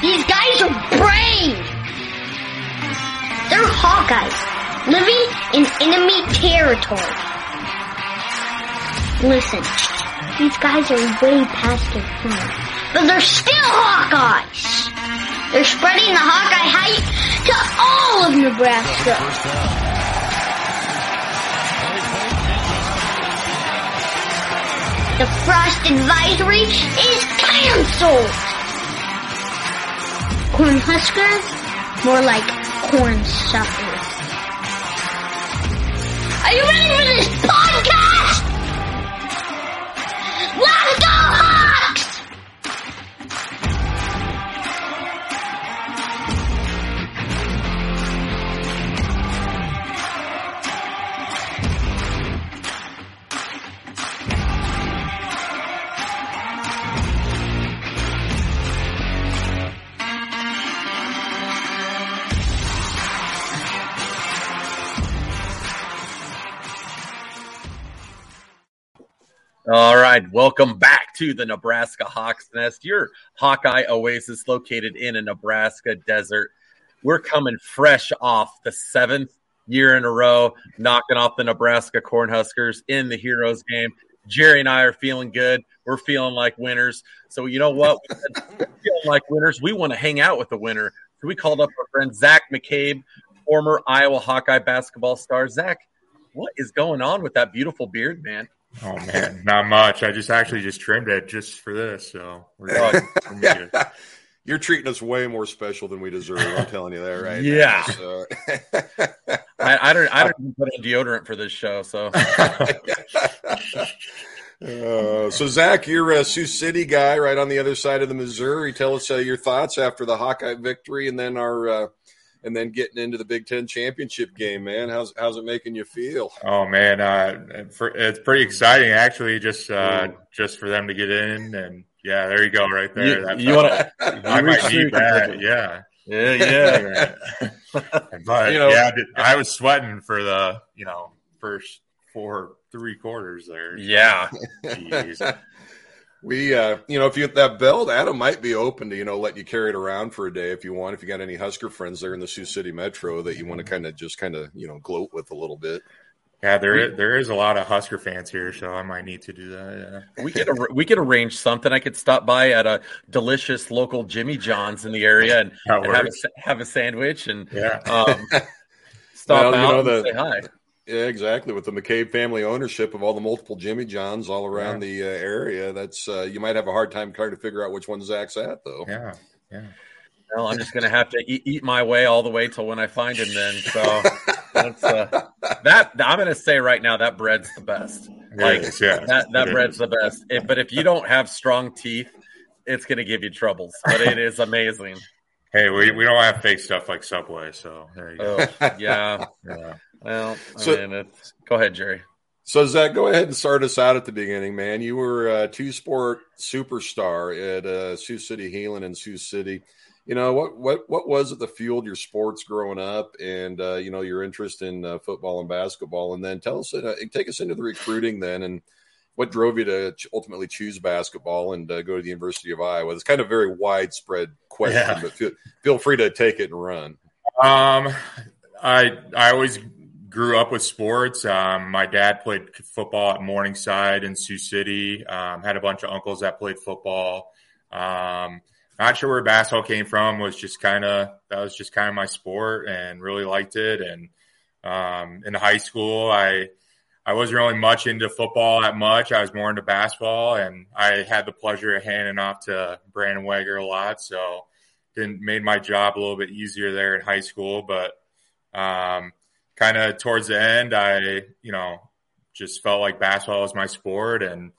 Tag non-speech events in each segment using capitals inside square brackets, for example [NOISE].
These guys are brave. They're Hawkeyes living in enemy territory. Listen, these guys are way past their prime, but they're still Hawkeyes. They're spreading the Hawkeye hype to all of Nebraska. The frost advisory is canceled. Cornhusker, more like corn suckers. Are you ready for this podcast? Welcome back to the Nebraska Hawks Nest, your Hawkeye oasis located in a Nebraska desert. We're coming fresh off the seventh year in a row, knocking off the Nebraska Cornhuskers in the Heroes game. Jerry and I are feeling good. We're feeling like winners. So you know what? [LAUGHS] We're feeling like winners. We want to hang out with the winner. So we called up our friend Zach McCabe, former Iowa Hawkeye basketball star. Zach, what is going on with that beautiful beard, man? Oh man, not much. I just actually just trimmed it just for this. So. [LAUGHS] You're treating us way more special than we deserve. I'm telling you that right Yeah. now. So. [LAUGHS] I, I don't. I don't even put on deodorant for this show. So [LAUGHS] Uh, so Zach, you're a Sioux City guy, right on the other side of the Missouri. Tell us uh, your thoughts after the Hawkeye victory, and then our, uh, and then getting into the Big Ten championship game. Man, how's how's it making you feel? Oh man, uh, for, it's pretty exciting actually. Just uh, just for them to get in, and yeah, there you go, right there. You- you wanna- [LAUGHS] I you might reach need that. the- Yeah, Yeah, yeah. [LAUGHS] [LAUGHS] but You know- yeah, I was sweating for the you know first four three quarters there. Yeah. Jeez. We, uh, you know, if you get that belt, Adam might be open to, you know, let you carry it around for a day if you want. If you got any Husker friends there in the Sioux City Metro that you want to kind of just kind of, you know, gloat with a little bit. Yeah, there is, there is a lot of Husker fans here, so I might need to do that. Yeah. we could ar- we could arrange something. I could stop by at a delicious local Jimmy John's in the area and, and have a, have a sandwich and Yeah. um, stop Well, you out know, and the- say hi. Yeah, exactly. With the McCabe family ownership of all the multiple Jimmy Johns all around the uh, area, that's uh, you might have a hard time trying to figure out which one Zach's at, though. Yeah, yeah. Well, I'm just gonna have to eat, eat my way all the way till when I find him. Then, so [LAUGHS] that's uh, that. I'm gonna say right now that bread's the best. Like is, yeah. that that It bread's the best. If, but if you don't have strong teeth, it's gonna give you troubles. But it is amazing. [LAUGHS] Hey, we, we don't have fake stuff like Subway, so there you go. Oh, yeah. [LAUGHS] Yeah. Well, I So- mean, go ahead, Jerry. So Zach, go ahead and start us out at the beginning, man. You were a two sport superstar at uh, Sioux City Heelan in Sioux City. You know what what what was it that fueled your sports growing up, and uh, you know your interest in uh, football and basketball, and then tell us uh, take us into the recruiting then, and what drove you to ch- ultimately choose basketball and uh, go to the University of Iowa. It's kind of a very widespread question, Yeah. but feel, feel free to take it and run. Um, I I always grew up with sports. Um, my dad played football at Morningside in Sioux City. Um, had a bunch of uncles that played football. Um, not sure where basketball came from. Was just kind of that was just kind of my sport, and really liked it. And um, in high school, I I wasn't really much into football that much. I was more into basketball, and I had the pleasure of handing off to Brandon Wegher a lot. So, didn't made my job a little bit easier there in high school. But um, kind of towards the end, I you know just felt like basketball was my sport, and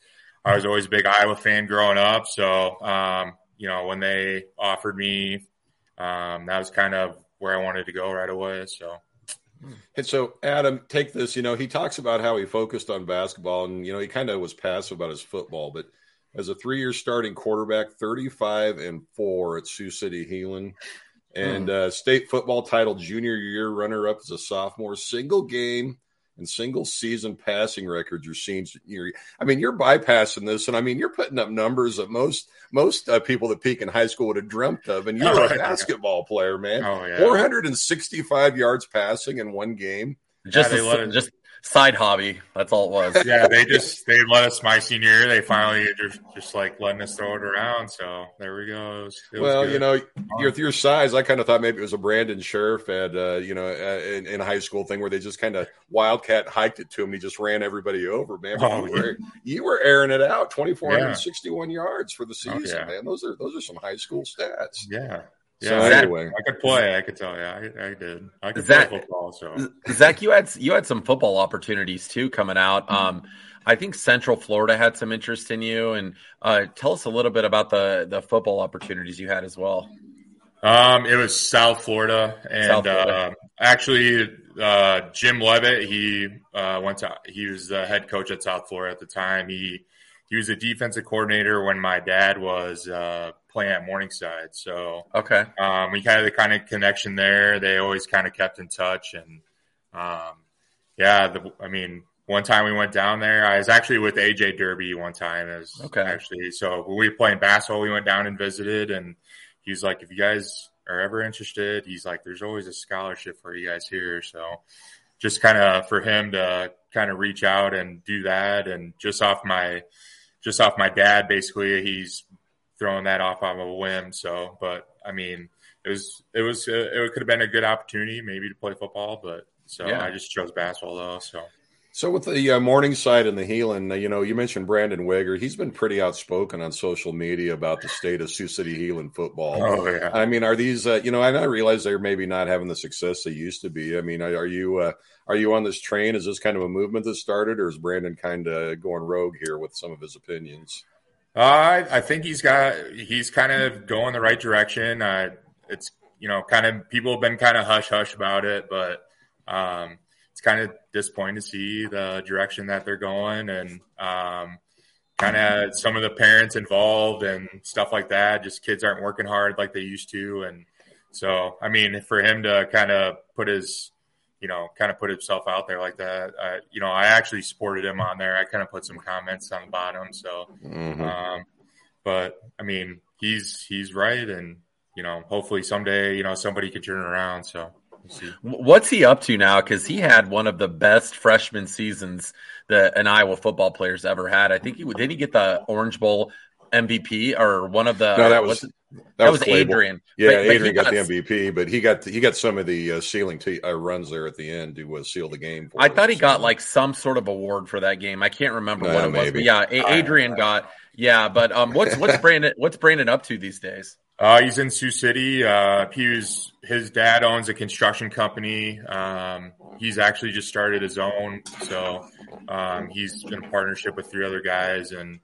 I was always a big Iowa fan growing up. So, um, you know, when they offered me, um, that was kind of where I wanted to go right away. So. And so, Adam, take this. You know, he talks about how he focused on basketball, and you know, he kind of was passive about his football. But as a three-year starting quarterback, thirty-five and four at Sioux City Heelan, and Hmm. uh, state football title junior year runner-up as a sophomore, single game and single season passing records are seen. You're, I mean, you're bypassing this, and I mean, you're putting up numbers that most most uh, people that peak in high school would have dreamt of. And you're [LAUGHS] Oh, a yeah. basketball player, man. Oh, yeah. 465 yards passing in one game. Just Yeah, a, they let just side hobby. That's all it was. yeah, they just they let us my senior year. They finally just just like letting us throw it around. So there we go. It was, it well, good. you know, with your size, I kind of thought maybe it was a Brandon Scherff at uh, you know uh, in, in high school thing where they just kind of wildcat hiked it to him. He just ran everybody over, man. Oh, you, were, you were airing it out, twenty four hundred sixty one Yeah. yards for the Oh, season, yeah. man. Those are those are some high school stats. yeah. So Yeah, I, anyway. I could play. I could tell you, I, I did. I could Zach- play football. So Zach, you had you had some football opportunities too coming out. Um, I think Central Florida had some interest in you, and uh, tell us a little bit about the the football opportunities you had as well. Um, it was South Florida, and South Florida. Uh, actually, uh, Jim Leavitt, he uh, went to he was the head coach at South Florida at the time. He he was a defensive coordinator when my dad was playing at Morningside. So Okay, um, we had the kind of connection there. They always kind of kept in touch, and um, yeah, the, I mean, one time we went down there. I was actually with AJ Derby one time. As Okay. actually so when we were playing basketball, we went down and visited, and he was like, "If you guys are ever interested, he's like, there's always a scholarship for you guys here." So just kind of for him to kind of reach out and do that, and just off my just off my dad, basically, he's throwing that off on a whim. So, but I mean, it was it was uh, it could have been a good opportunity maybe to play football, but so Yeah. I just chose basketball though. So So with the uh, Morningside and the Heelan, uh, you know, you mentioned Brandon Wegher. He's been pretty outspoken on social media about the state of Sioux City Heelan football. oh yeah. I mean, are these? Uh, you know, and I realize they're maybe not having the success they used to be. I mean, are, are you uh, are you on this train? Is this kind of a movement that started, or is Brandon kind of going rogue here with some of his opinions? Uh, I think he's got he's kind of going the right direction. Uh, it's you know kind of people have been kind of hush hush about it, but um, it's kind of disappointing to see the direction that they're going and um, kind of some of the parents involved and stuff like that. Just kids aren't working hard like they used to, and so I mean for him to kind of put his you know, kind of put himself out there like that. Uh, you know, I actually supported him on there. I kind of put some comments on the bottom. So, Mhm. um, but I mean, he's he's right, and you know, hopefully someday, you know, somebody could turn it around. So, we'll see. what's he up to now? Because he had one of the best freshman seasons that an Iowa football player's ever had. I think he did he get the Orange Bowl MVP or one of the No, that was what's it- that, that was Clayborn. Adrian. Yeah, But- but Adrian got, got- the MVP, but he got he got some of the uh, sealing t- uh, runs there at the end to uh, seal the game. For I us. thought he got like some sort of award for that game. I can't remember Nah, what it was, maybe. but yeah, A- Adrian got yeah. But um, what's what's [LAUGHS] Brandon what's Brandon up to these days? Uh, he's in Sioux City. Uh, he his dad owns a construction company. Um, he's actually just started his own. So, um, he's in a partnership with three other guys. And,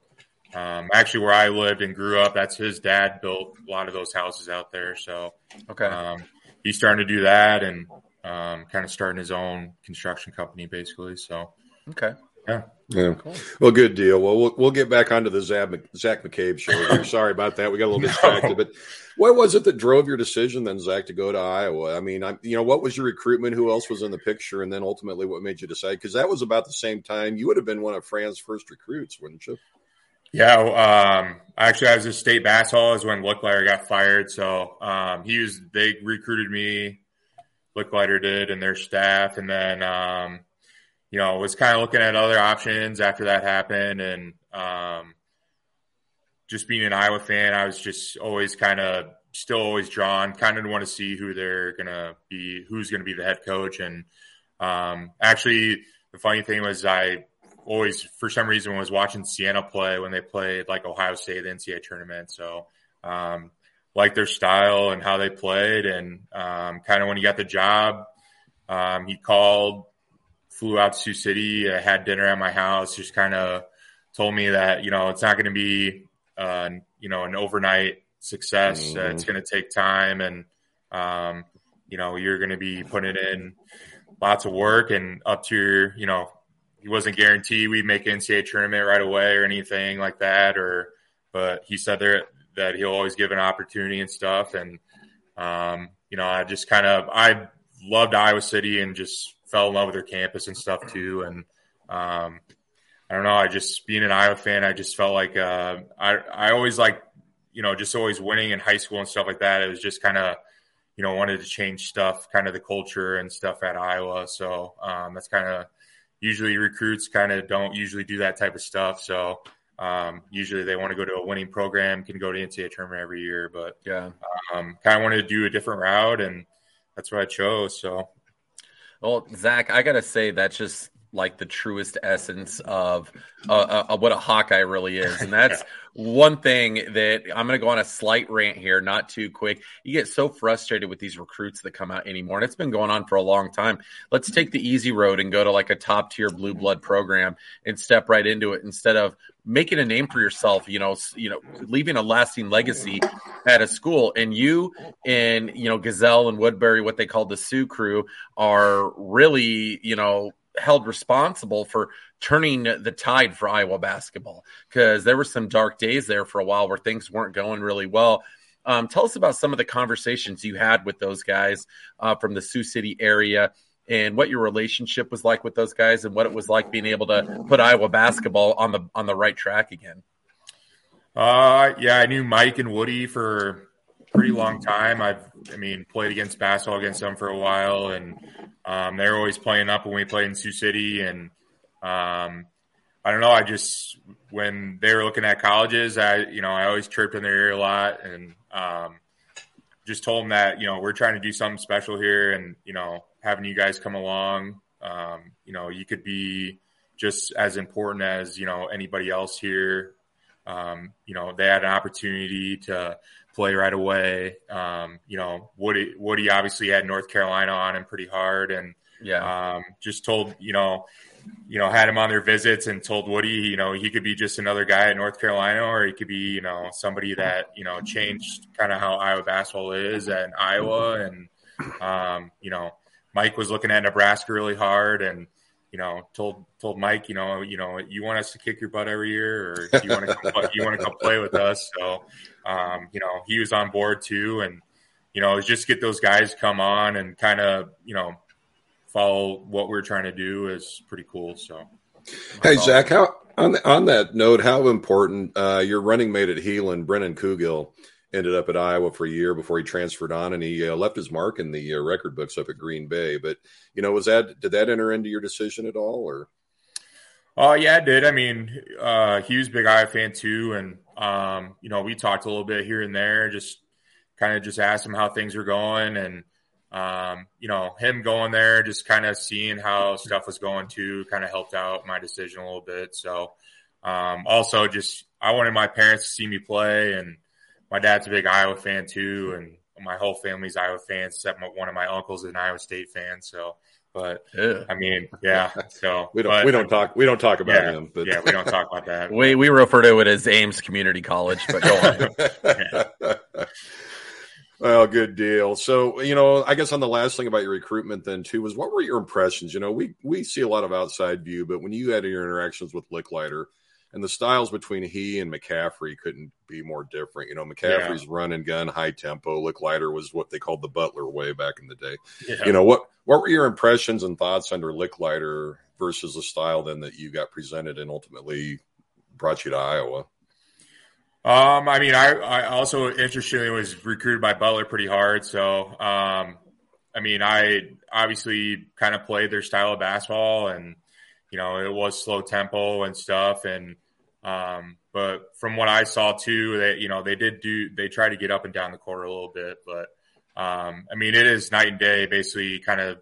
um, actually where I lived and grew up, that's his dad built a lot of those houses out there. So, Okay, um, he's starting to do that and, um, kind of starting his own construction company basically. So, okay. yeah. Yeah. Well, good deal. Well, we'll we'll get back onto the Zach, Zach McCabe show. [LAUGHS] here. Sorry about that. We got a little distracted, but what was it that drove your decision then, Zach, to go to Iowa? I mean, I, you know, what was your recruitment? Who else was in the picture? And then ultimately, what made you decide? Because that was about the same time you would have been one of Fran's first recruits, wouldn't you? Yeah, um, actually, I was a state basketball is when Lickliter got fired. So um, he was they recruited me Lickliter did and their staff, and then um, you know was kind of looking at other options after that happened, and um, just being an Iowa fan, I was just always kind of still always drawn, kind of want to see who they're gonna be, who's gonna be the head coach, and um, actually the funny thing was I always for some reason was watching Siena play when they played like Ohio State the NCAA tournament, so. Um, like their style and how they played. And um, kind of when he got the job, um, he called, flew out to Sioux City, uh, had dinner at my house, just kind of told me that, you know, it's not going to be, uh, you know, an overnight success. Mm-hmm. Uh, it's going to take time. And, um, you know, you're going to be putting in lots of work and up to your, you know, he wasn't guaranteed we'd make NCAA tournament right away or anything like that. Or, but he said there that he'll always give an opportunity and stuff. And, um, you know, I just kind of, I loved Iowa City and just fell in love with their campus and stuff too. And, um, I don't know. I just being an Iowa fan, I just felt like, uh, I, I always like, you know, just always winning in high school and stuff like that. It was just kind of, you know, wanted to change stuff, kind of the culture and stuff at Iowa. So, um, that's kind of usually recruits kind of don't usually do that type of stuff. So, um, usually they want to go to a winning program, can go to NCAA tournament every year, but yeah, um, kind of wanted to do a different route, and that's what I chose. So, well, Zach, I gotta say that's just like the truest essence of uh, uh, what a Hawkeye really is, and that's [LAUGHS] one thing that I'm going to go on a slight rant here, not too quick. You get so frustrated with these recruits that come out anymore, and it's been going on for a long time. Let's take the easy road and go to like a top tier blue blood program and step right into it instead of making a name for yourself. You know, you know, leaving a lasting legacy at a school. And you and you know Gesell and Woodbury, what they call the Sioux crew, are really you know held responsible for turning the tide for Iowa basketball because there were some dark days there for a while where things weren't going really well. Um, tell us about some of the conversations you had with those guys uh, from the Sioux City area and what your relationship was like with those guys and what it was like being able to put Iowa basketball on the on the right track again. Uh, yeah, I knew Mike and Woody for pretty long time. I've, I mean, played against basketball against them for a while, and um, they're always playing up when we played in Sioux City, and um, I don't know. I just when they were looking at colleges, I you know I always chirped in their ear a lot, and um, just told them that you know we're trying to do something special here, and you know having you guys come along, um, you know you could be just as important as you know anybody else here. Um, you know they had an opportunity to play right away. Um, you know, Woody Woody obviously had North Carolina on him pretty hard, and yeah, um, just told you know, you know, had him on their visits and told Woody, you know, he could be just another guy at North Carolina, or he could be, you know, somebody that you know changed kind of how Iowa basketball is at Iowa, and um, you know, Mike was looking at Nebraska really hard, and you know, told told Mike, you know, you know, you want us to kick your butt every year, or you want to come, you want to come play with us. So, um, you know, he was on board too, and you know, just get those guys come on and kind of, you know, follow what we're trying to do is pretty cool. So, hey Zach, how on on that note, how important uh, your running mate at Heelan, Brennan Cougill, ended up at Iowa for a year before he transferred on, and he uh, left his mark in the uh, record books up at Green Bay. But you know, was that did that enter into your decision at all, or? Oh yeah, it did. I mean, uh, was big Iowa fan too, and um, you know, we talked a little bit here and there, just kind of just asked him how things were going, and um, you know, him going there, just kind of seeing how stuff was going too, kind of helped out my decision a little bit. So, um, also just I wanted my parents to see me play, and my dad's a big Iowa fan too, and my whole family's Iowa fans, except my, one of my uncles is an Iowa State fan. So, but yeah. I mean, yeah. [LAUGHS] So we don't but, we don't talk we don't talk about yeah, him. But yeah, we don't talk about that. [LAUGHS] we we refer to it as Ames Community College, but go on. [LAUGHS] Well, good deal. So, you know, I guess on the last thing about your recruitment then too was what were your impressions? You know, we we see a lot of outside view, but when you had your interactions with Lickliter, and the styles between he and McCaffery couldn't be more different. You know, McCaffery's yeah. run and gun, high tempo. Lickliter was what they called the Butler way back in the day. Yeah. You know what? What were your impressions and thoughts under Lickliter versus the style then that you got presented and ultimately brought you to Iowa? Um, I mean, I, I also interestingly was recruited by Butler pretty hard. So, um, I mean, I obviously kind of played their style of basketball, and you know, it was slow tempo and stuff, and um, but from what I saw too, that you know they did do they try to get up and down the court a little bit, but um, I mean, it is night and day, basically, kind of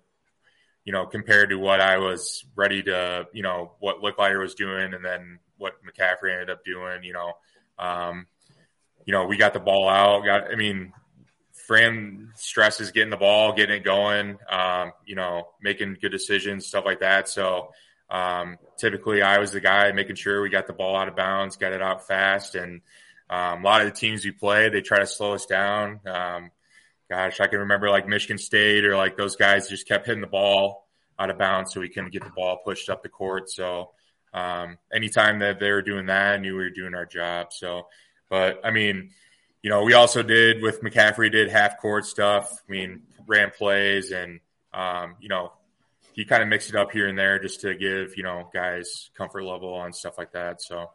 you know, compared to what I was ready to, you know, what Lickliter was doing and then what McCaffery ended up doing, you know. Um, you know, we got the ball out. Got, I mean, Fran stresses getting the ball, getting it going, um, you know, making good decisions, stuff like that. So um, typically, I was the guy making sure we got the ball out of bounds, got it out fast, and um, a lot of the teams we play, they try to slow us down. Um, gosh, I can remember like Michigan State or like those guys just kept hitting the ball out of bounds so we couldn't get the ball pushed up the court. So um, anytime that they were doing that, I knew we were doing our job. So, but I mean, you know, we also did with McCaffery did half court stuff. I mean, ran plays and um, you know, he kind of mixed it up here and there just to give you know guys comfort level and stuff like that. So.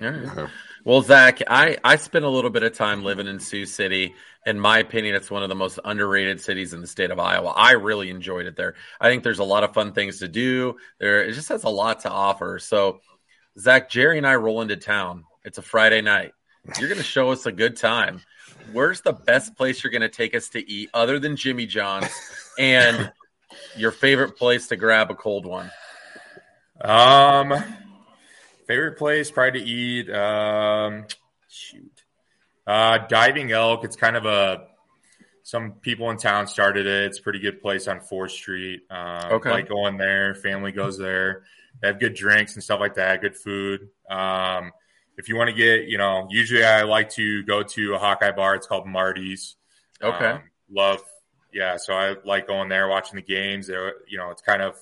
Yeah. Well, Zach, I, I spent a little bit of time living in Sioux City. In my opinion, it's one of the most underrated cities in the state of Iowa. I really enjoyed it there. I think there's a lot of fun things to do. There, it just has a lot to offer. So, Zach, Jerry, and I roll into town. It's a Friday night. You're going to show us a good time. Where's the best place you're going to take us to eat other than Jimmy John's and your favorite place to grab a cold one? Um, favorite place probably to eat. Um, shoot, uh, diving elk. It's kind of a some people in town started it. It's a pretty good place on Fourth Street. Um, Okay. like going there. Family goes there. They have good drinks and stuff like that. Good food. Um, if you want to get, you know, usually I like to go to a Hawkeye bar. It's called Marty's. Okay. Um, love, yeah. So I like going there, watching the games. There, you know, it's kind of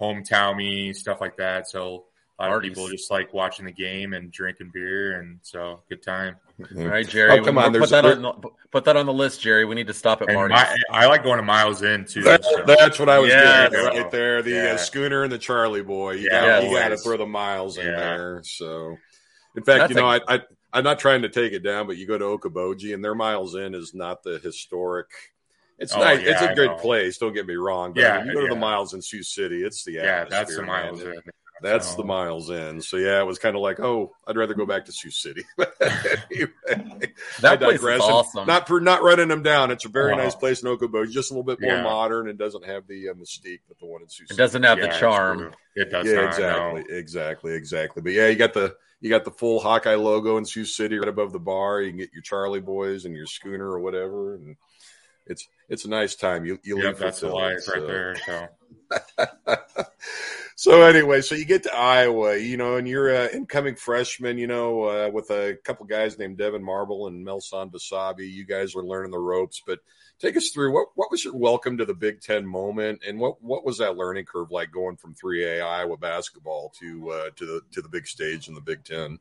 hometown me stuff like that. So a lot Marty's. of people just like watching the game and drinking beer, and so good time. All right, Jerry. Oh, come on, put there's- that on the, put that on the list, Jerry. We need to stop at And Marty's. my, I like going to Miles Inn too. That, so- that's what I was Yes. getting right there. The Yeah. uh, Schooner and the Charlie Boy. You Yeah, got you got to always. throw the Miles Inn Yeah. there. So, in fact, That's you know, a- I, I I'm not trying to take it down, but you go to Okoboji and their Miles Inn is not the historic. It's Oh, nice. yeah, it's a I good know. place. Don't get me wrong. But Yeah, when you go to the Miles Inn Sioux City. It's the yeah, that's the Miles man. Inn. That's So- the Miles Inn. So yeah, it was kind of like, oh, I'd rather go back to Sioux City. [LAUGHS] anyway, That I place is digress. Awesome. Not for not running them down. It's a very Oh. nice place in Okoboji, just a little bit more Yeah. modern and doesn't have the uh, mystique that the one in Sioux it City. doesn't have Yeah, the charm. It does yeah, not. exactly, no. exactly, exactly. But yeah, you got the you got the full Hawkeye logo in Sioux City right above the bar. You can get your Charlie boys and your schooner or whatever, and it's it's a nice time. You you Yep, leave that's the life so. right there. So [LAUGHS] so anyway, so you get to Iowa, you know, and you're an incoming freshman, you know, uh, with a couple guys named Devyn Marble and Melsahn Basabe. You guys were learning the ropes, but take us through what what was your welcome to the Big Ten moment, and what what was that learning curve like going from 3A Iowa basketball to uh, to the to the big stage in the Big Ten?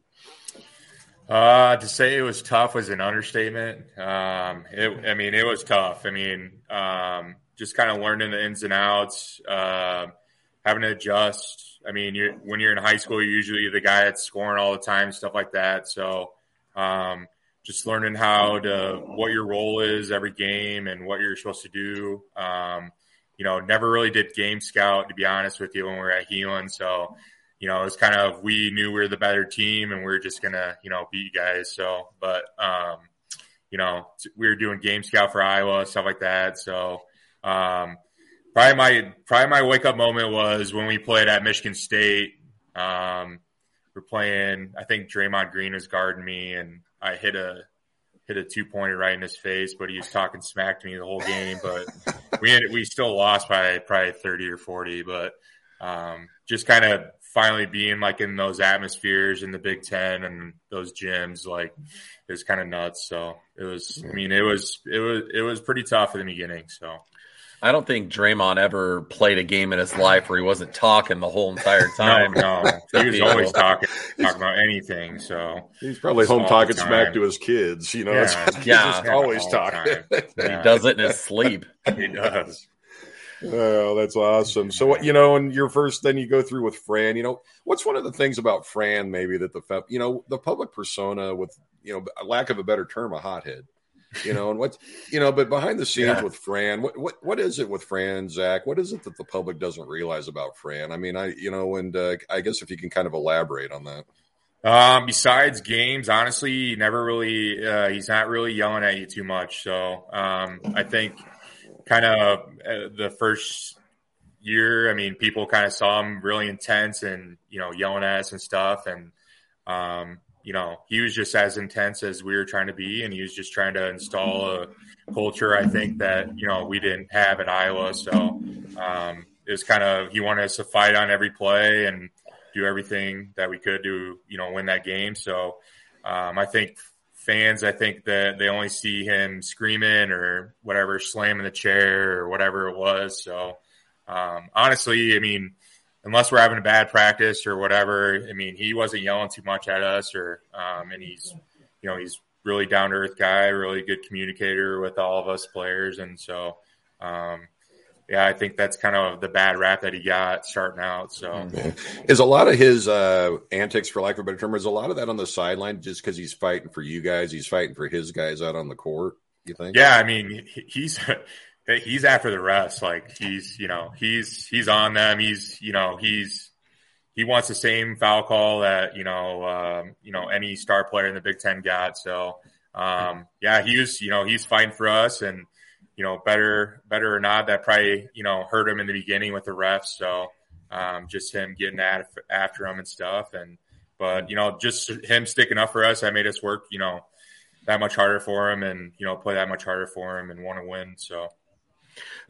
Uh, to say it was tough was an understatement. Um, it, I mean, it was tough. I mean, um, just kind of learning the ins and outs, uh, having to adjust. I mean, you're, when you're in high school, you're usually the guy that's scoring all the time, stuff like that. So, um, just learning how to what your role is every game and what you're supposed to do. Um, you know, never really did game scout to be honest with you when we were at Heelan. So, you know, it's kind of we knew we were the better team and we are just gonna, you know, beat you guys. So, but um, you know, we were doing game scout for Iowa, stuff like that. So, um, probably my probably my wake up moment was when we played at Michigan State. Um, we're playing. I think Draymond Green was guarding me, and I hit a hit a two pointer right in his face, but he was talking smack to me the whole game. But we ended, we still lost by probably thirty or forty. But um, just kind of finally being like in those atmospheres in the Big Ten and those gyms, like it was kind of nuts. So it was. I mean, it was it was it was pretty tough in the beginning. So. I don't think Draymond ever played a game in his life where he wasn't talking the whole entire time. No, no, he was [LAUGHS] always talking talking about anything. So He's probably home talking smack to his kids. You know, Yeah. [LAUGHS] he's Yeah. just always talking. time. [LAUGHS] He does it in his sleep. he does. Oh, that's awesome. So, what you know, and your first, then you go through with Fran. You know, what's one of the things about Fran, maybe that the you know the public persona, with you know, a lack of a better term, a hothead. you know, and what you know, but behind the scenes Yeah. with Fran, what what what is it with Fran, Zach? What is it that the public doesn't realize about Fran? I mean, I you know, and uh, I guess if you can kind of elaborate on that. Um, besides games, honestly, he never really, uh, he's not really yelling at you too much. So, um, I think kind of uh, the first year, I mean, people kind of saw him really intense and, you know, yelling at us and stuff. And, um, you know, he was just as intense as we were trying to be. And he was just trying to install a culture, I think, that, you know, we didn't have at Iowa. So, um, it was kind of, he wanted us to fight on every play and, do everything that we could to you know win that game. So um, I think fans, I think that they only see him screaming or whatever, slamming the chair or whatever it was. So um, honestly, I mean, unless we're having a bad practice or whatever, I mean, he wasn't yelling too much at us or um, and he's you know he's really down to earth guy, really good communicator with all of us players, and so. Um, yeah, I think that's kind of the bad rap that he got starting out. So, Yeah. Is a lot of his uh, antics, for lack of a better term, is a lot of that on the sideline just because he's fighting for you guys? He's fighting for his guys out on the court. You think? yeah, I mean, he's [LAUGHS] he's after the rest. Like he's you know he's he's on them. He's you know he's he wants the same foul call that you know um, you know any star player in the Big Ten got. So um, yeah, he was you know he's fighting for us and you know better better or not that probably you know hurt him in the beginning with the refs. So um, just him getting at after him and stuff and but you know just him sticking up for us that made us work you know that much harder for him and you know play that much harder for him and want to win. So.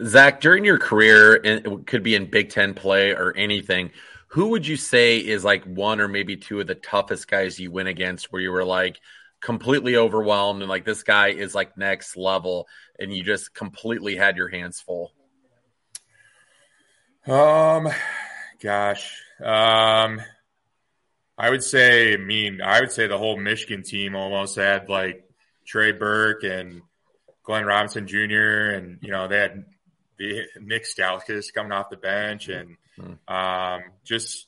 Zach, during your career, it could be in Big Ten play or anything, who would you say is like one or maybe two of the toughest guys you went against where you were like completely overwhelmed and like this guy is like next level and you just completely had your hands full? Um, gosh, um, I would say, I mean, I would say the whole Michigan team almost had like Trey Burke and Glenn Robinson Jr. and you know they had the Nick Stauskas coming off the bench and um, just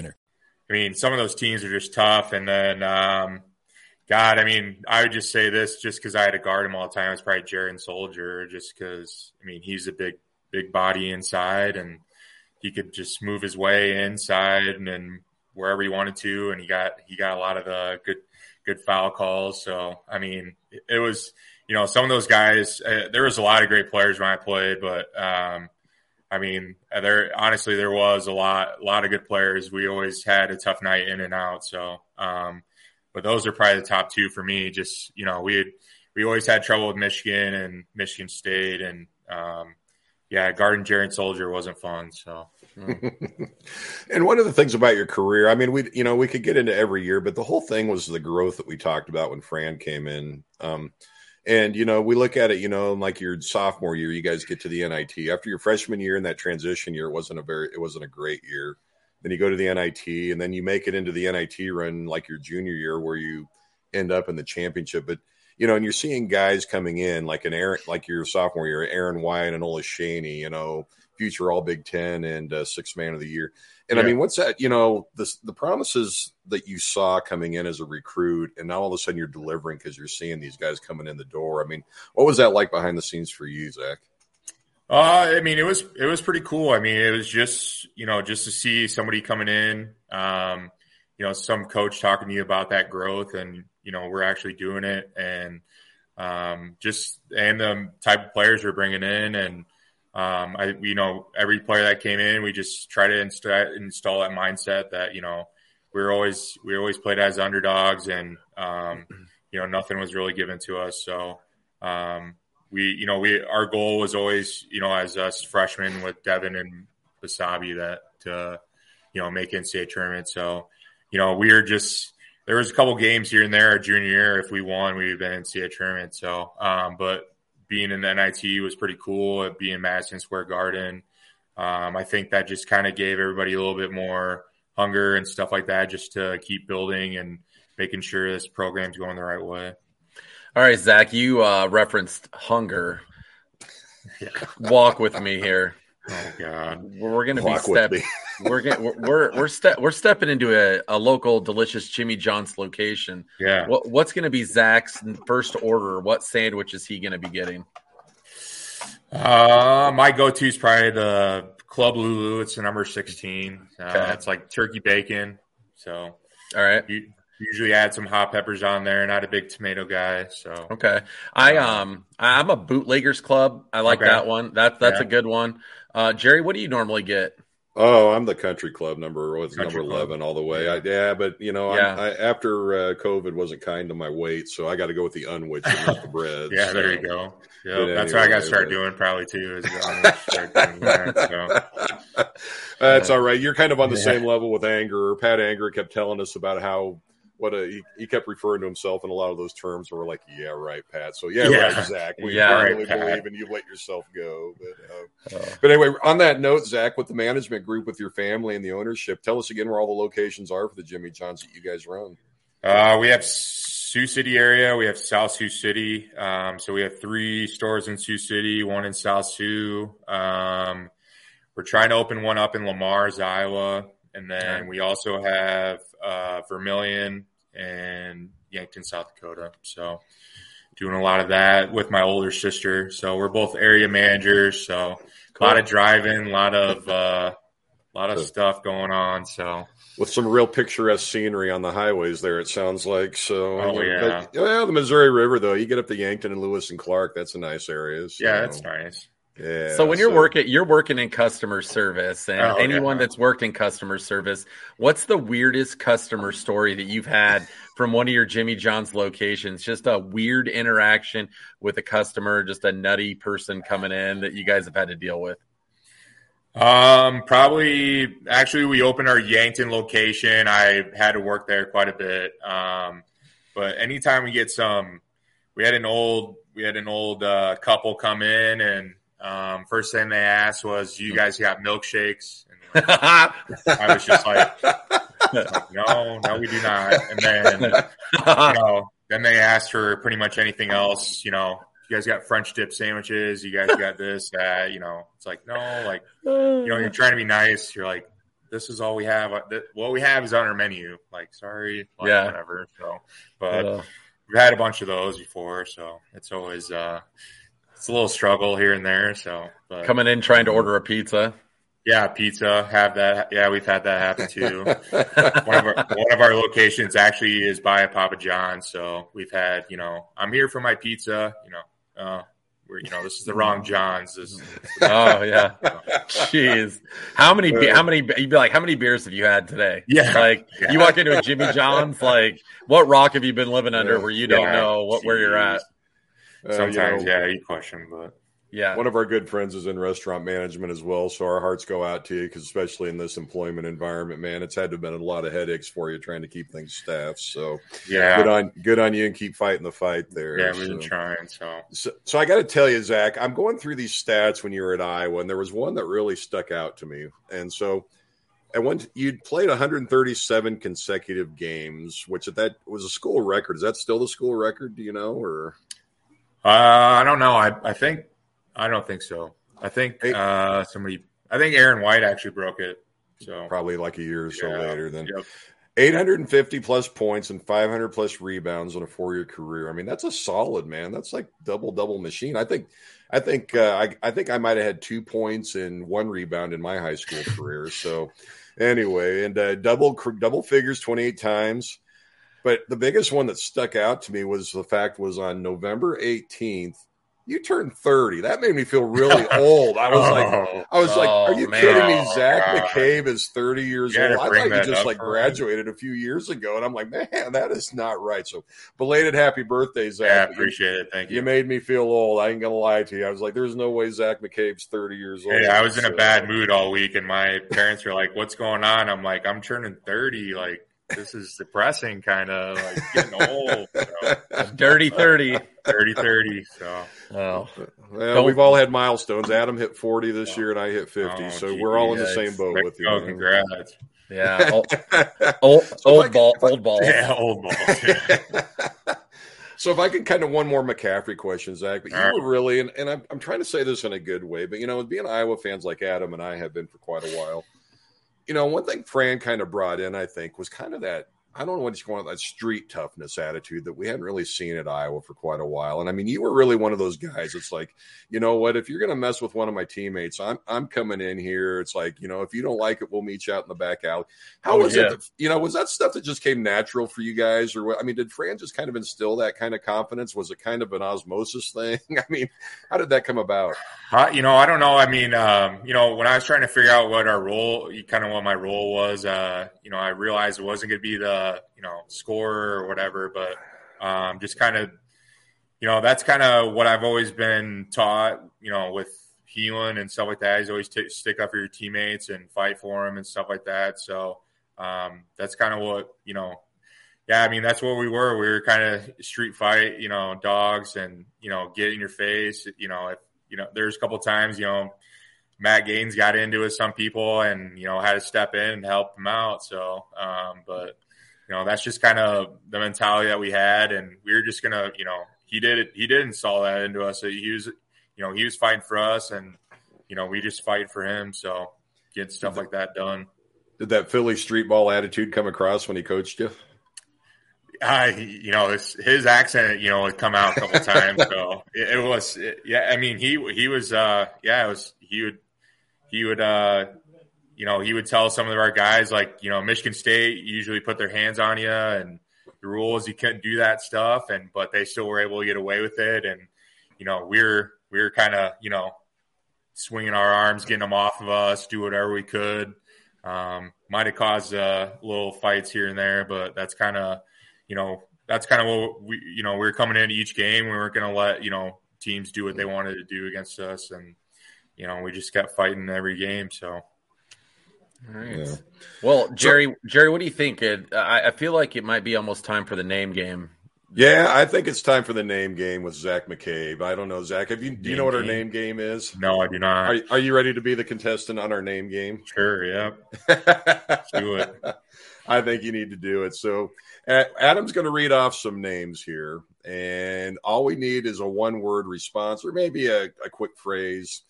I mean, some of those teams are just tough. And then, um, God, I mean, I would just say this just because I had to guard him all the time. It's probably Jared Sullinger, just because, I mean, he's a big, big body inside and he could just move his way inside and then wherever he wanted to. And he got, he got a lot of the good, good foul calls. So, I mean, it, it was, you know, some of those guys, uh, there was a lot of great players when I played, but, um, I mean, there honestly there was a lot, a lot of good players. We always had a tough night in and out. So, um, but those are probably the top two for me. Just you know, we had, we always had trouble with Michigan and Michigan State, and um, yeah, guarding Jared Sullinger wasn't fun. So. [LAUGHS] and one of the things about your career, I mean, we you know we could get into every year, but the whole thing was the growth that we talked about when Fran came in. Um, and you know, we look at it, you know, like your sophomore year, you guys get to the NIT. After your freshman year and that transition year, it wasn't a very, it wasn't a great year. Then you go to the NIT, and then you make it into the NIT run like your junior year, where you end up in the championship. But you know, and you're seeing guys coming in like an Aaron, like your sophomore year, Aaron White and Olaseni, you know, future All Big Ten and uh, six man of the year. And I mean, what's that? You know, the the promises that you saw coming in as a recruit, and now all of a sudden you're delivering because you're seeing these guys coming in the door. I mean, what was that like behind the scenes for you, Zach? Uh, I mean, it was it was pretty cool. I mean, it was just you know just to see somebody coming in, um, you know, some coach talking to you about that growth, and you know, we're actually doing it, and um, just and the type of players we're bringing in, and um, I you know every player that came in, we just try to insta- install that mindset that you know we're always we always played as underdogs, and um, you know nothing was really given to us, so. Um, we, you know, we our goal was always, you know, as us freshmen with Devyn and Basabe that to, you know, make NCAA tournament. So, you know, we are just there was a couple games here and there our junior year. If we won, we'd been in NCAA tournament. So, um, but being in the NIT was pretty cool. At being Madison Square Garden, um, I think that just kind of gave everybody a little bit more hunger and stuff like that, just to keep building and making sure this program's going the right way. All right, Zach, you uh, referenced hunger. [LAUGHS] Yeah. Walk with me here. Oh God, we're going to be step. [LAUGHS] we're getting we're we're we're, ste- we're stepping into a, a local delicious Jimmy John's location. Yeah. What, what's going to be Zach's first order? What sandwich is he going to be getting? Uh, my go-to is probably the Club Lulu. It's the number sixteen. Uh, okay. It's like turkey bacon. So, all right. You, usually add some hot peppers on there. Not a big tomato guy, so okay. I um I'm a bootleggers club. I like okay. that one. That that's yeah. a good one. Uh, Jerry, what do you normally get? Oh, I'm the country club number was number eleven club. all the way. I, yeah, but you know, yeah. I, after uh, COVID wasn't kind to my weight, so I got to go with the unwich and not the [LAUGHS] bread. yeah, so. there you go. Yeah, that's anyway, what I got to start doing probably too. Is that, so. [LAUGHS] That's all right. You're kind of on the yeah. same level with Angerer. Pat Angerer kept telling us about how what a he, he, kept referring to himself in a lot of those terms. We're like, yeah, right, Pat. So yeah, yeah. right, Zach. We yeah, really right, believe and you. Let yourself go. But, uh, uh, but anyway, on that note, Zach, with the management group, with your family and the ownership, tell us again where all the locations are for the Jimmy Johns that you guys run. Uh, we have Sioux City area. We have South Sioux City. Um, so we have three stores in Sioux City, one in South Sioux. Um, we're trying to open one up in Le Mars, Iowa. And then we also have uh, Vermillion and Yankton, South Dakota. So doing a lot of that with my older sister. So we're both area managers. So cool. a lot of driving, a lot of uh, a lot of stuff going on. So with some real picturesque scenery on the highways there, it sounds like. So oh, yeah. Yeah, the Missouri River though, you get up to Yankton and Lewis and Clark. That's a nice area. So. Yeah, that's nice. Yeah. So when you're so, working, you're working in customer service, and oh, anyone yeah. that's worked in customer service, what's the weirdest customer story that you've had from one of your Jimmy John's locations? Just a weird interaction with a customer, just a nutty person coming in that you guys have had to deal with. Um, probably actually we opened our Yankton location. I had to work there quite a bit. Um, but anytime we get some, we had an old we had an old uh, couple come in and um, first thing they asked was, "You guys got milkshakes?" And [LAUGHS] I was just like, like, [LAUGHS] "No, no, we do not." And then, [LAUGHS] you know, then they asked for pretty much anything else. You know, you guys got French dip sandwiches. You guys got this, that. You know, it's like no, like you know, you're trying to be nice. You're like, this is all we have. What we have is on our menu. Like, sorry, like, yeah, whatever. So, but yeah. we've had a bunch of those before, so it's always. uh it's a little struggle here and there. So but, coming in trying to order a pizza. Yeah, pizza. Have that. Yeah, we've had that happen too. [LAUGHS] one, of our, one of our locations actually is by a Papa John, so we've had. You know, I'm here for my pizza. You know, uh, we're, you know, this is the wrong Johns. This, [LAUGHS] oh yeah, jeez. How many? How many? You'd be like, how many beers have you had today? Yeah, like yeah. you walk into a Jimmy [LAUGHS] John's. Like, what rock have you been living under where you don't yeah. know what where you're at? Uh, Sometimes, you know, yeah, you question, but yeah, one of our good friends is in restaurant management as well, so our hearts go out to you because, especially in this employment environment, man, it's had to have been a lot of headaches for you trying to keep things staffed. So yeah, good on good on you and keep fighting the fight there. Yeah, we've so. been trying. So, so, so I got to tell you, Zach, I'm going through these stats when you were at Iowa, and there was one that really stuck out to me, and so. And when you'd played 137 consecutive games, which at that was a school record. Is that still the school record? Do you know, or uh, I don't know. I, I think I don't think so. I think uh, somebody. I think Aaron White actually broke it. So probably like a year or so yeah. later. Then yep. 850 plus points and 500 plus rebounds in a four year career. I mean, that's a solid man. That's like double double machine. I think. I think uh, I, I think I might have had two points and one rebound in my high school career. So anyway, and uh, double double figures 28 times. But the biggest one that stuck out to me was the fact was on November 18th, you turned 30. That made me feel really [LAUGHS] old. I was oh, like, I was oh, like, are you man. kidding me? Zach oh, McCabe is 30 years old. I thought you just like graduated a few years ago. And I'm like, man, that is not right. So belated happy birthday, Zach. Yeah, appreciate it. Thank you. You made me feel old. I ain't gonna lie to you. I was like, there's no way Zach McCabe's 30 years old. Hey, I was in a bad mood all week and my parents were like, what's going on? I'm like, I'm turning 30. Like, this is depressing, kind of like getting [LAUGHS] old. So. Dirty 30. Dirty 30. So, oh. well, we've all had milestones. Adam hit 40 this year, and I hit 50. Oh, so we're all in the same boat with you. Oh, man. congrats. Yeah. [LAUGHS] Old, old, old ball. Old ball. Yeah, old ball. [LAUGHS] So if I could kind of one more McCaffery question, Zach, but you All were really, and, and I'm, I'm trying to say this in a good way, but you know, being Iowa fans like Adam and I have been for quite a while, you know, one thing Fran kind of brought in, I think, was kind of that I don't know what you call it, that street toughness attitude that we hadn't really seen at Iowa for quite a while. And I mean, you were really one of those guys. It's like, you know what, if you're going to mess with one of my teammates, I'm I'm coming in here. It's like, you know, if you don't like it, we'll meet you out in the back alley. How Oh, was yeah. it? That, you know, was that stuff that just came natural for you guys, or what? I mean, did Fran just kind of instill that kind of confidence? Was it kind of an osmosis thing? [LAUGHS] I mean, how did that come about? Uh, you know, I don't know. I mean, um, you know, when I was trying to figure out what our role, kind of what my role was, uh, you know, I realized it wasn't going to be the, you know, scorer or whatever, but um, just kind of, you know, that's kind of what I've always been taught, you know, with Heelan and stuff like that. Always t- stick up for your teammates and fight for them and stuff like that. So um, that's kind of what, you know, yeah, I mean, that's what we were. We were kind of street fight, you know, dogs and, you know, get in your face. You know, if, you know, there's a couple times, you know, Matt Gatens got into it with some people and, you know, had to step in and help them out. So, um, but, you know, that's just kind of the mentality that we had. And we were just to, you know, he did it, he did install that into us. So he was, you know, he was fighting for us and, you know, we just fight for him. So get stuff like that done. Did that Philly street ball attitude come across when he coached you? I, you know, his, his accent, you know, had come out a couple [LAUGHS] times. So it, it was, it, yeah. I mean, he he was, uh, yeah, it was. He would, he would, uh, you know, he would tell some of our guys, like, you know, Michigan State usually put their hands on you, and the rule is you couldn't do that stuff, and but they still were able to get away with it, and you know, we're we're kind of, you know, swinging our arms, getting them off of us, do whatever we could. Um, might have caused uh, little fights here and there, but that's kind of you know, that's kind of what we, you know, we were coming into each game. We weren't going to let, you know, teams do what they wanted to do against us. And, you know, we just kept fighting every game. So, All right. Well, Jerry, Jerry, what do you think? I, I feel like it might be almost time for the name game. Yeah, I think it's time for the name game with Zach McCabe. I don't know, Zach. Have you do you Name know what our game? name game is? no, I do not. Are, are you ready to be the contestant on our name game? sure. Yeah. [LAUGHS] do it. I think you need to do it. So, Adam's going to read off some names here, and all we need is a one word response or maybe a, a quick phrase.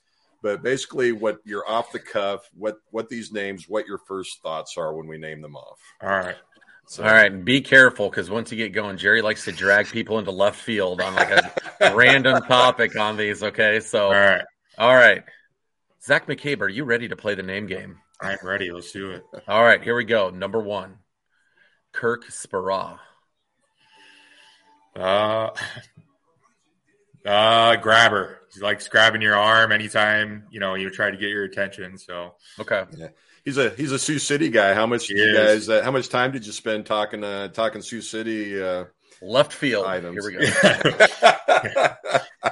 But basically, what you're off the cuff, what what these names, what your first thoughts are when we name them off. All right. So, All right, be careful because once you get going, Jerry likes to drag people into left field on like a [LAUGHS] random topic on these. Okay, so All right. all right, Zach McCabe, are you ready to play the name game? I'm ready. Let's do it. All right, here we go. Number one, Kirk Speraw. Uh, uh, grabber. He likes grabbing your arm anytime, you know, you try to get your attention. So, Okay, yeah. he's a he's a Sioux City guy. How much you guys? Uh, how much time did you spend talking uh, talking Sioux City? Uh, left field. Items. Here we go. [LAUGHS]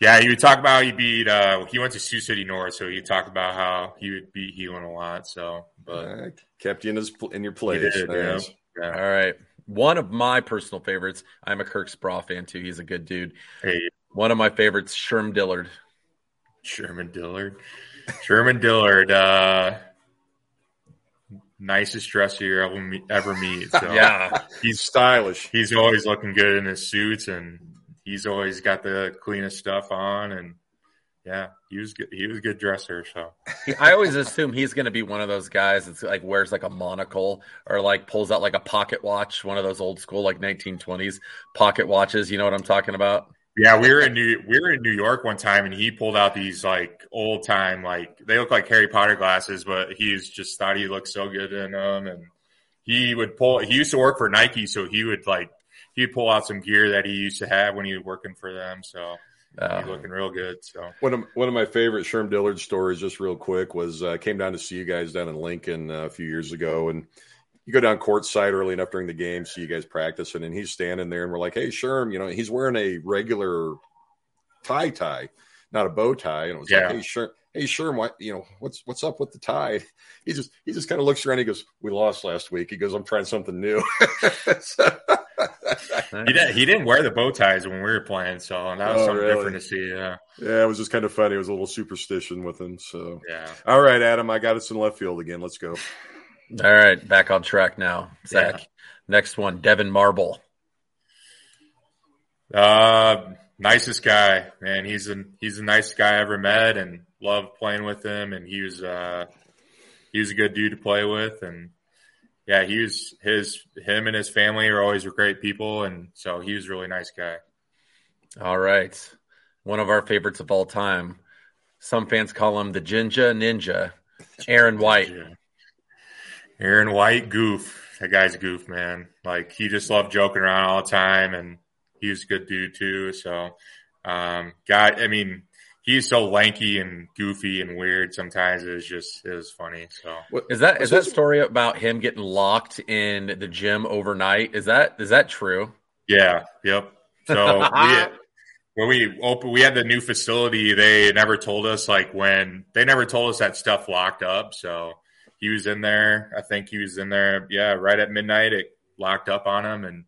yeah, he would talk about how he beat, uh, he went to Sioux City North. So he talked about how he would beat Heelan a lot. So, but uh, kept you in his in your he place. did, Nice. yeah. All right, one of my personal favorites. I'm a Kirk Speraw fan too. He's a good dude. Hey, One of my favorites, Sherm Dillard. Sherman Dillard. Sherman Dillard, uh, nicest dresser you ever meet. Ever meet. So [LAUGHS] Yeah, He's stylish. he's always looking good in his suits, and he's always got the cleanest stuff on. And yeah, he was good. He was a good dresser. So I always assume he's going to be one of those guys that's like wears like a monocle or like pulls out like a pocket watch, one of those old school like 1920s pocket watches. You know what I'm talking about? yeah, we were in New we were in New York one time, and he pulled out these like old time like they look like Harry Potter glasses, but he's just thought he looked so good in them, and he would pull. He used to work for Nike, so he would like he'd pull out some gear that he used to have when he was working for them. So Uh, he's looking real good. So One of one of my favorite Sherm Dillard stories, just real quick, was uh, came down to see you guys down in Lincoln uh, a few years ago, and you go down courtside early enough during the game, see you guys practicing, and he's standing there, and we're like, "Hey, Sherm, you know, he's wearing a regular tie tie, not a bow tie," and it was Yeah. like, "Hey, Sherm." hey Sherm, what you know, what's what's up with the tie? He just he just kind of looks around. He goes, we lost last week. He goes, I'm trying something new. [LAUGHS] so, he, did, he didn't wear the bow ties when we were playing, so that was Oh, something really? different to see. Yeah. yeah, it was just kind of funny. It was a little superstition with him. So Yeah. all right, Adam, I got us in left field again. Let's go. All right, back on track now. Zach. Next one, Devyn Marble. Uh, nicest guy, man. He's a he's the nicest guy I ever met, and loved playing with him. And he was uh, he was a good dude to play with, and yeah, he was his him and his family are always great people, and so he was a really nice guy. All right. One of our favorites of all time. Some fans call him the Jinja Ninja, Aaron White. Aaron White, goof. That guy's a goof, man. Like he just loved joking around all the time, and he was a good dude too. So, um, guy, I mean, he's so lanky and goofy and weird. Sometimes it's just it was funny. So Is that is that story about him getting locked in the gym overnight? Is that is that true? Yeah. Yep. So [LAUGHS] we, when we opened, we had the new facility. They never told us like when they never told us that stuff locked up. So he was in there. I think he was in there. Yeah, right at midnight. It locked up on him, and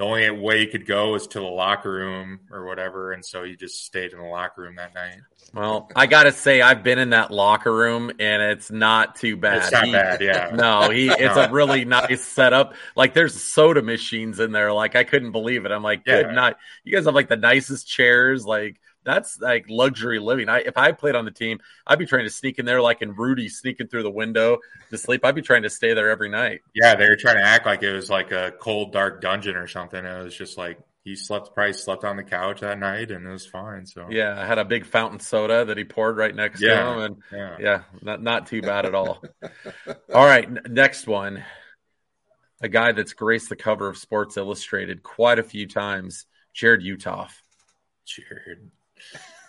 the only way he could go was to the locker room or whatever. And so he just stayed in the locker room that night. Well, I gotta say, I've been in that locker room and it's not too bad. It's not bad, yeah. [LAUGHS] No, he it's No. a really nice setup. Like there's soda machines in there. Like I couldn't believe it. I'm like, Yeah. good night. You guys have like the nicest chairs. Like that's like luxury living. I if I played on the team, I'd be trying to sneak in there like in Rudy sneaking through the window to sleep. I'd be trying to stay there every night. Yeah, they were trying to act like it was like a cold, dark dungeon or something. It was just like he slept, probably slept on the couch that night, and it was fine. So Yeah, I had a big fountain soda that he poured right next Yeah, to him, and yeah. yeah, not not too bad at all. [LAUGHS] all right, n- next one, a guy that's graced the cover of Sports Illustrated quite a few times, Jarrod Uthoff. Jarrod.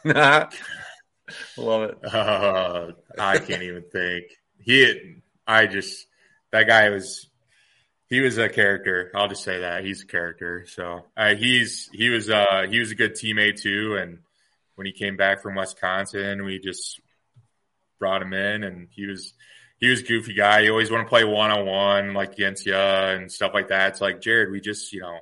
[LAUGHS] Love it. Uh, I can't even think. He, I just that guy was. He was a character. I'll just say that he's a character. So uh, he's he was uh, he was a good teammate too. And when he came back from Wisconsin, we just brought him in, and he was he was goofy guy. He always want to play one on one like against you and stuff like that. It's like Jarrod, we just you know,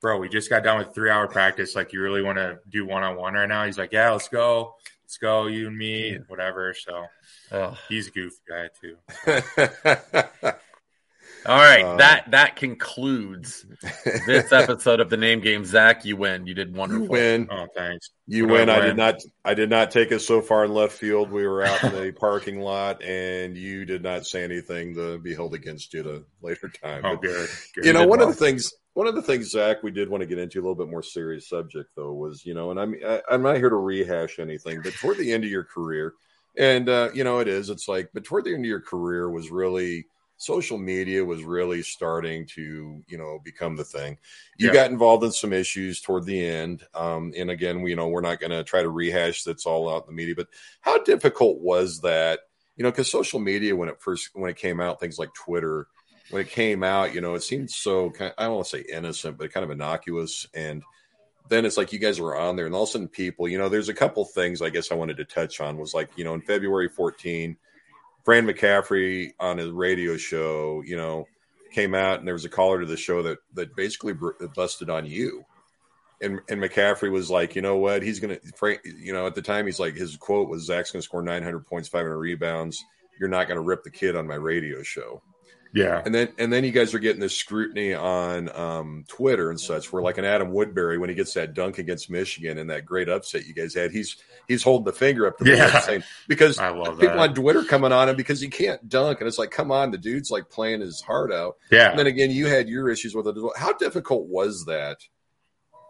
bro, we just got done with three hour practice. Like you really want to do one on one right now? He's like, yeah, let's go, let's go, you and me, whatever. So Ugh. he's a goofy guy too. [LAUGHS] All right, Uh, that that concludes [LAUGHS] this episode of the name game. Zach, you win. You did wonderful. You win. Oh, thanks. You What win. I did not. I did not take us so far in left field. We were out in the [LAUGHS] parking lot, and you did not say anything to be held against you at a later time. Oh, But, good. good. You know, one well. of the things. One of the things, Zach, we did want to get into a little bit more serious subject, though, was you know, and I'm I, I'm not here to rehash anything, but toward the end of your career, and uh, you know, it is. It's like, but toward the end of your career was really social media was really starting to you know become the thing you Yeah. got involved in some issues toward the end um, and again we you know we're not going to try to rehash that's all out in the media but how difficult was that you know because social media when it first when it came out things like twitter when it came out you know it seemed so kind i don't want to say innocent but kind of innocuous and then it's like you guys were on there and all of a sudden people you know there's a couple things i guess i wanted to touch on was like you know in february 14 Fran McCaffery on his radio show, you know, came out and there was a caller to the show that that basically busted on you. And and McCaffery was like, you know what? He's gonna, Frank, you know, at the time he's like, his quote was, "Zach's gonna score 900 points, 500 rebounds. You're not gonna rip the kid on my radio show." Yeah. And then and then you guys are getting this scrutiny on um, Twitter and such, where like an Adam Woodbury when he gets that dunk against Michigan and that great upset you guys had, he's he's holding the finger up to the Yeah. saying because I love people that. on Twitter coming on him because he can't dunk, and it's like, come on, the dude's like playing his heart out. Yeah. And then again, you had your issues with it. How difficult was that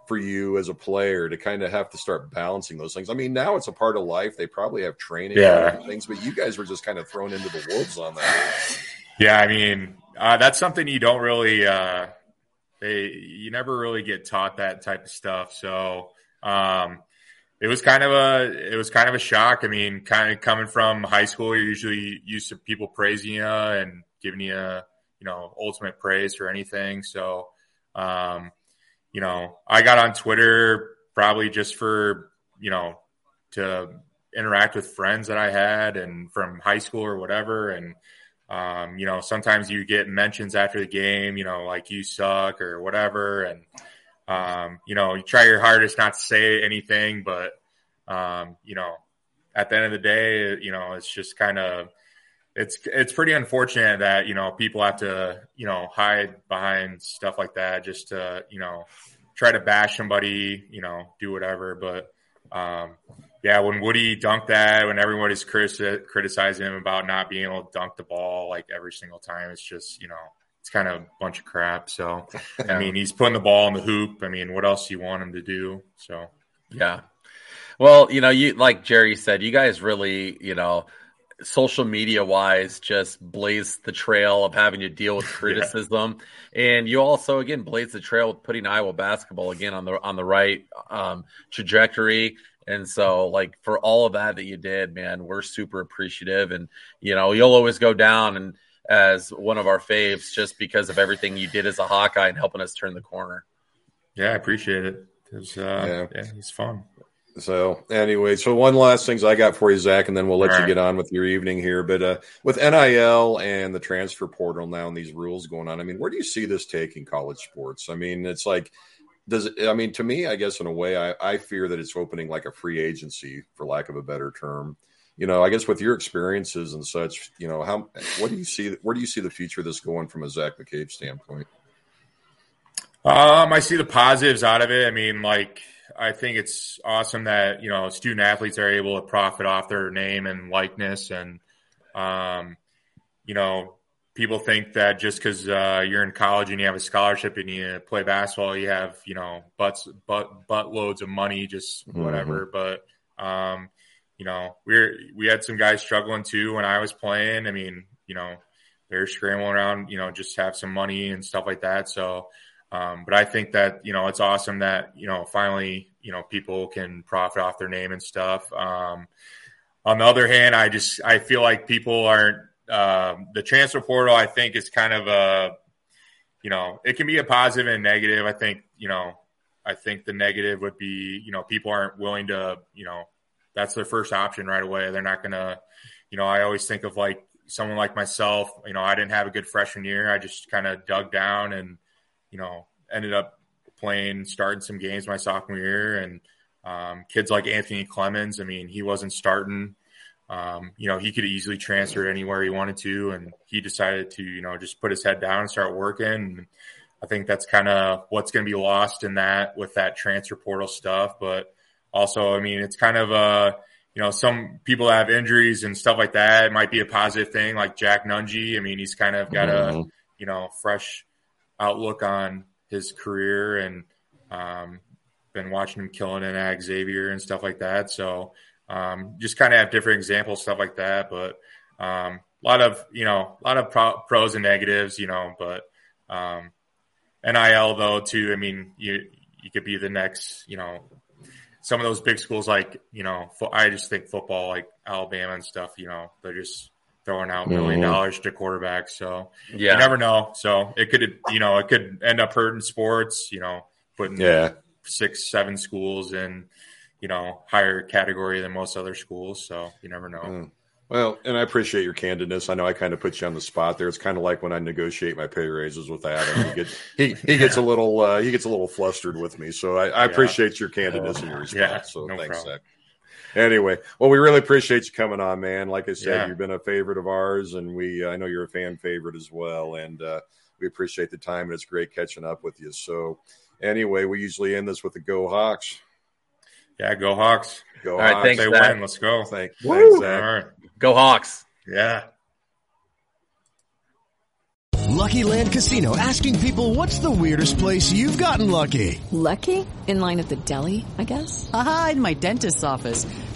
for you as a player to kind of have to start balancing those things? I mean, now it's a part of life. They probably have training Yeah. and things, but you guys were just kind of thrown into the wolves on that. Yeah, I mean, uh, that's something you don't really, uh, they, you never really get taught that type of stuff. So, um, it was kind of a, it was kind of a shock. I mean, kind of coming from high school, you're usually used to people praising you and giving you, you know, ultimate praise for anything. So, um, you know, I got on Twitter probably just for, you know, to interact with friends that I had and from high school or whatever. And, um, you know, sometimes you get mentions after the game, you know, like you suck or whatever. And, um, you know, you try your hardest not to say anything, but, um, you know, at the end of the day, you know, it's just kind of, it's it's pretty unfortunate that you know people have to you know hide behind stuff like that just to you know try to bash somebody you know do whatever but um, yeah when woody dunked that when everybody's criti- criticizing him about not being able to dunk the ball like every single time it's just you know it's kind of a bunch of crap. So [LAUGHS] i mean he's putting the ball in the hoop. I mean what else do you want him to do? So yeah. Well you know you like jerry said you guys really you know social media wise just blaze the trail of having to deal with [LAUGHS] criticism. Yeah. and you also again blaze the trail with putting iowa basketball again on the on the right um, trajectory and so like for all of that that you did man we're super appreciative and you know you'll always go down and as one of our faves just because of everything you did as a hawkeye and helping us turn the corner yeah i appreciate it it was uh, yeah. yeah it's fun so anyway, so one last things I got for you, Zach, and then we'll let All you right. get on with your evening here. But uh, with NIL and the transfer portal now and these rules going on, I mean, where do you see this taking college sports? I mean, it's like, does it, I mean, to me, I guess in a way, I, I fear that it's opening like a free agency, for lack of a better term. You know, I guess with your experiences and such, you know, how what do you see? Where do you see the future of this going from a Zach McCabe standpoint? Um, I see the positives out of it. I mean, like I think it's awesome that you know student athletes are able to profit off their name and likeness, and um, you know people think that just because uh, you're in college and you have a scholarship and you play basketball, you have you know butts butt butt loads of money, just whatever. Mm-hmm. But um, you know we're we had some guys struggling too when I was playing. I mean, you know they're scrambling around, you know, just have some money and stuff like that. So um, but I think that you know it's awesome that you know finally you know people can profit off their name and stuff. Um, on the other hand, I just I feel like people aren't um, the transfer portal. I think is kind of a you know it can be a positive and negative. I think you know I think the negative would be you know people aren't willing to you know that's their first option right away. They're not gonna you know I always think of like someone like myself. You know I didn't have a good freshman year. I just kind of dug down and you know, ended up playing, starting some games my sophomore year. And um, kids like Anthony Clemmons, I mean, he wasn't starting. Um, you know, he could easily transfer anywhere he wanted to, and he decided to, you know, just put his head down and start working. And I think that's kind of what's going to be lost in that with that transfer portal stuff. But also, I mean, it's kind of a, you know, some people have injuries and stuff like that. It might be a positive thing, like Jack Nunge. I mean, he's kind of got mm-hmm. a, you know, fresh outlook on his career and um, been watching him killing it at Xavier and stuff like that. So um, just kind of have different examples, stuff like that. But um, a lot of you know, a lot of pro- pros and negatives, you know. But um, NIL though too. I mean, you you could be the next, you know, some of those big schools like you know, I just think football like Alabama and stuff. You know, they're just throwing out 1000000 mm-hmm. dollars to quarterbacks. So yeah. you never know. So it could, you know, it could end up hurting sports, you know, putting yeah. six, seven schools in, you know, higher category than most other schools. So you never know. Mm. Well, and I appreciate your candidness. I know I kind of put you on the spot there. It's kind of like when I negotiate my pay raises with Adam. He gets [LAUGHS] he, he gets a little uh, he gets a little flustered with me. So I, I appreciate your candidness and your response. Yeah, so no thanks. Zach anyway, well, we really appreciate you coming on, man. Like I said, yeah. you've been a favorite of ours, and we I know you're a fan favorite as well, and uh, we appreciate the time, and it's great catching up with you. So, anyway, we usually end this with the Go Hawks. Yeah, go Hawks. Go All Hawks. Right, thanks, they Zach. win. Let's go. Thank, thanks, Zach. All right. Go Hawks. Yeah. Lucky Land Casino asking people what's the weirdest place you've gotten lucky? Lucky? In line at the deli, I guess? Aha, in my dentist's office.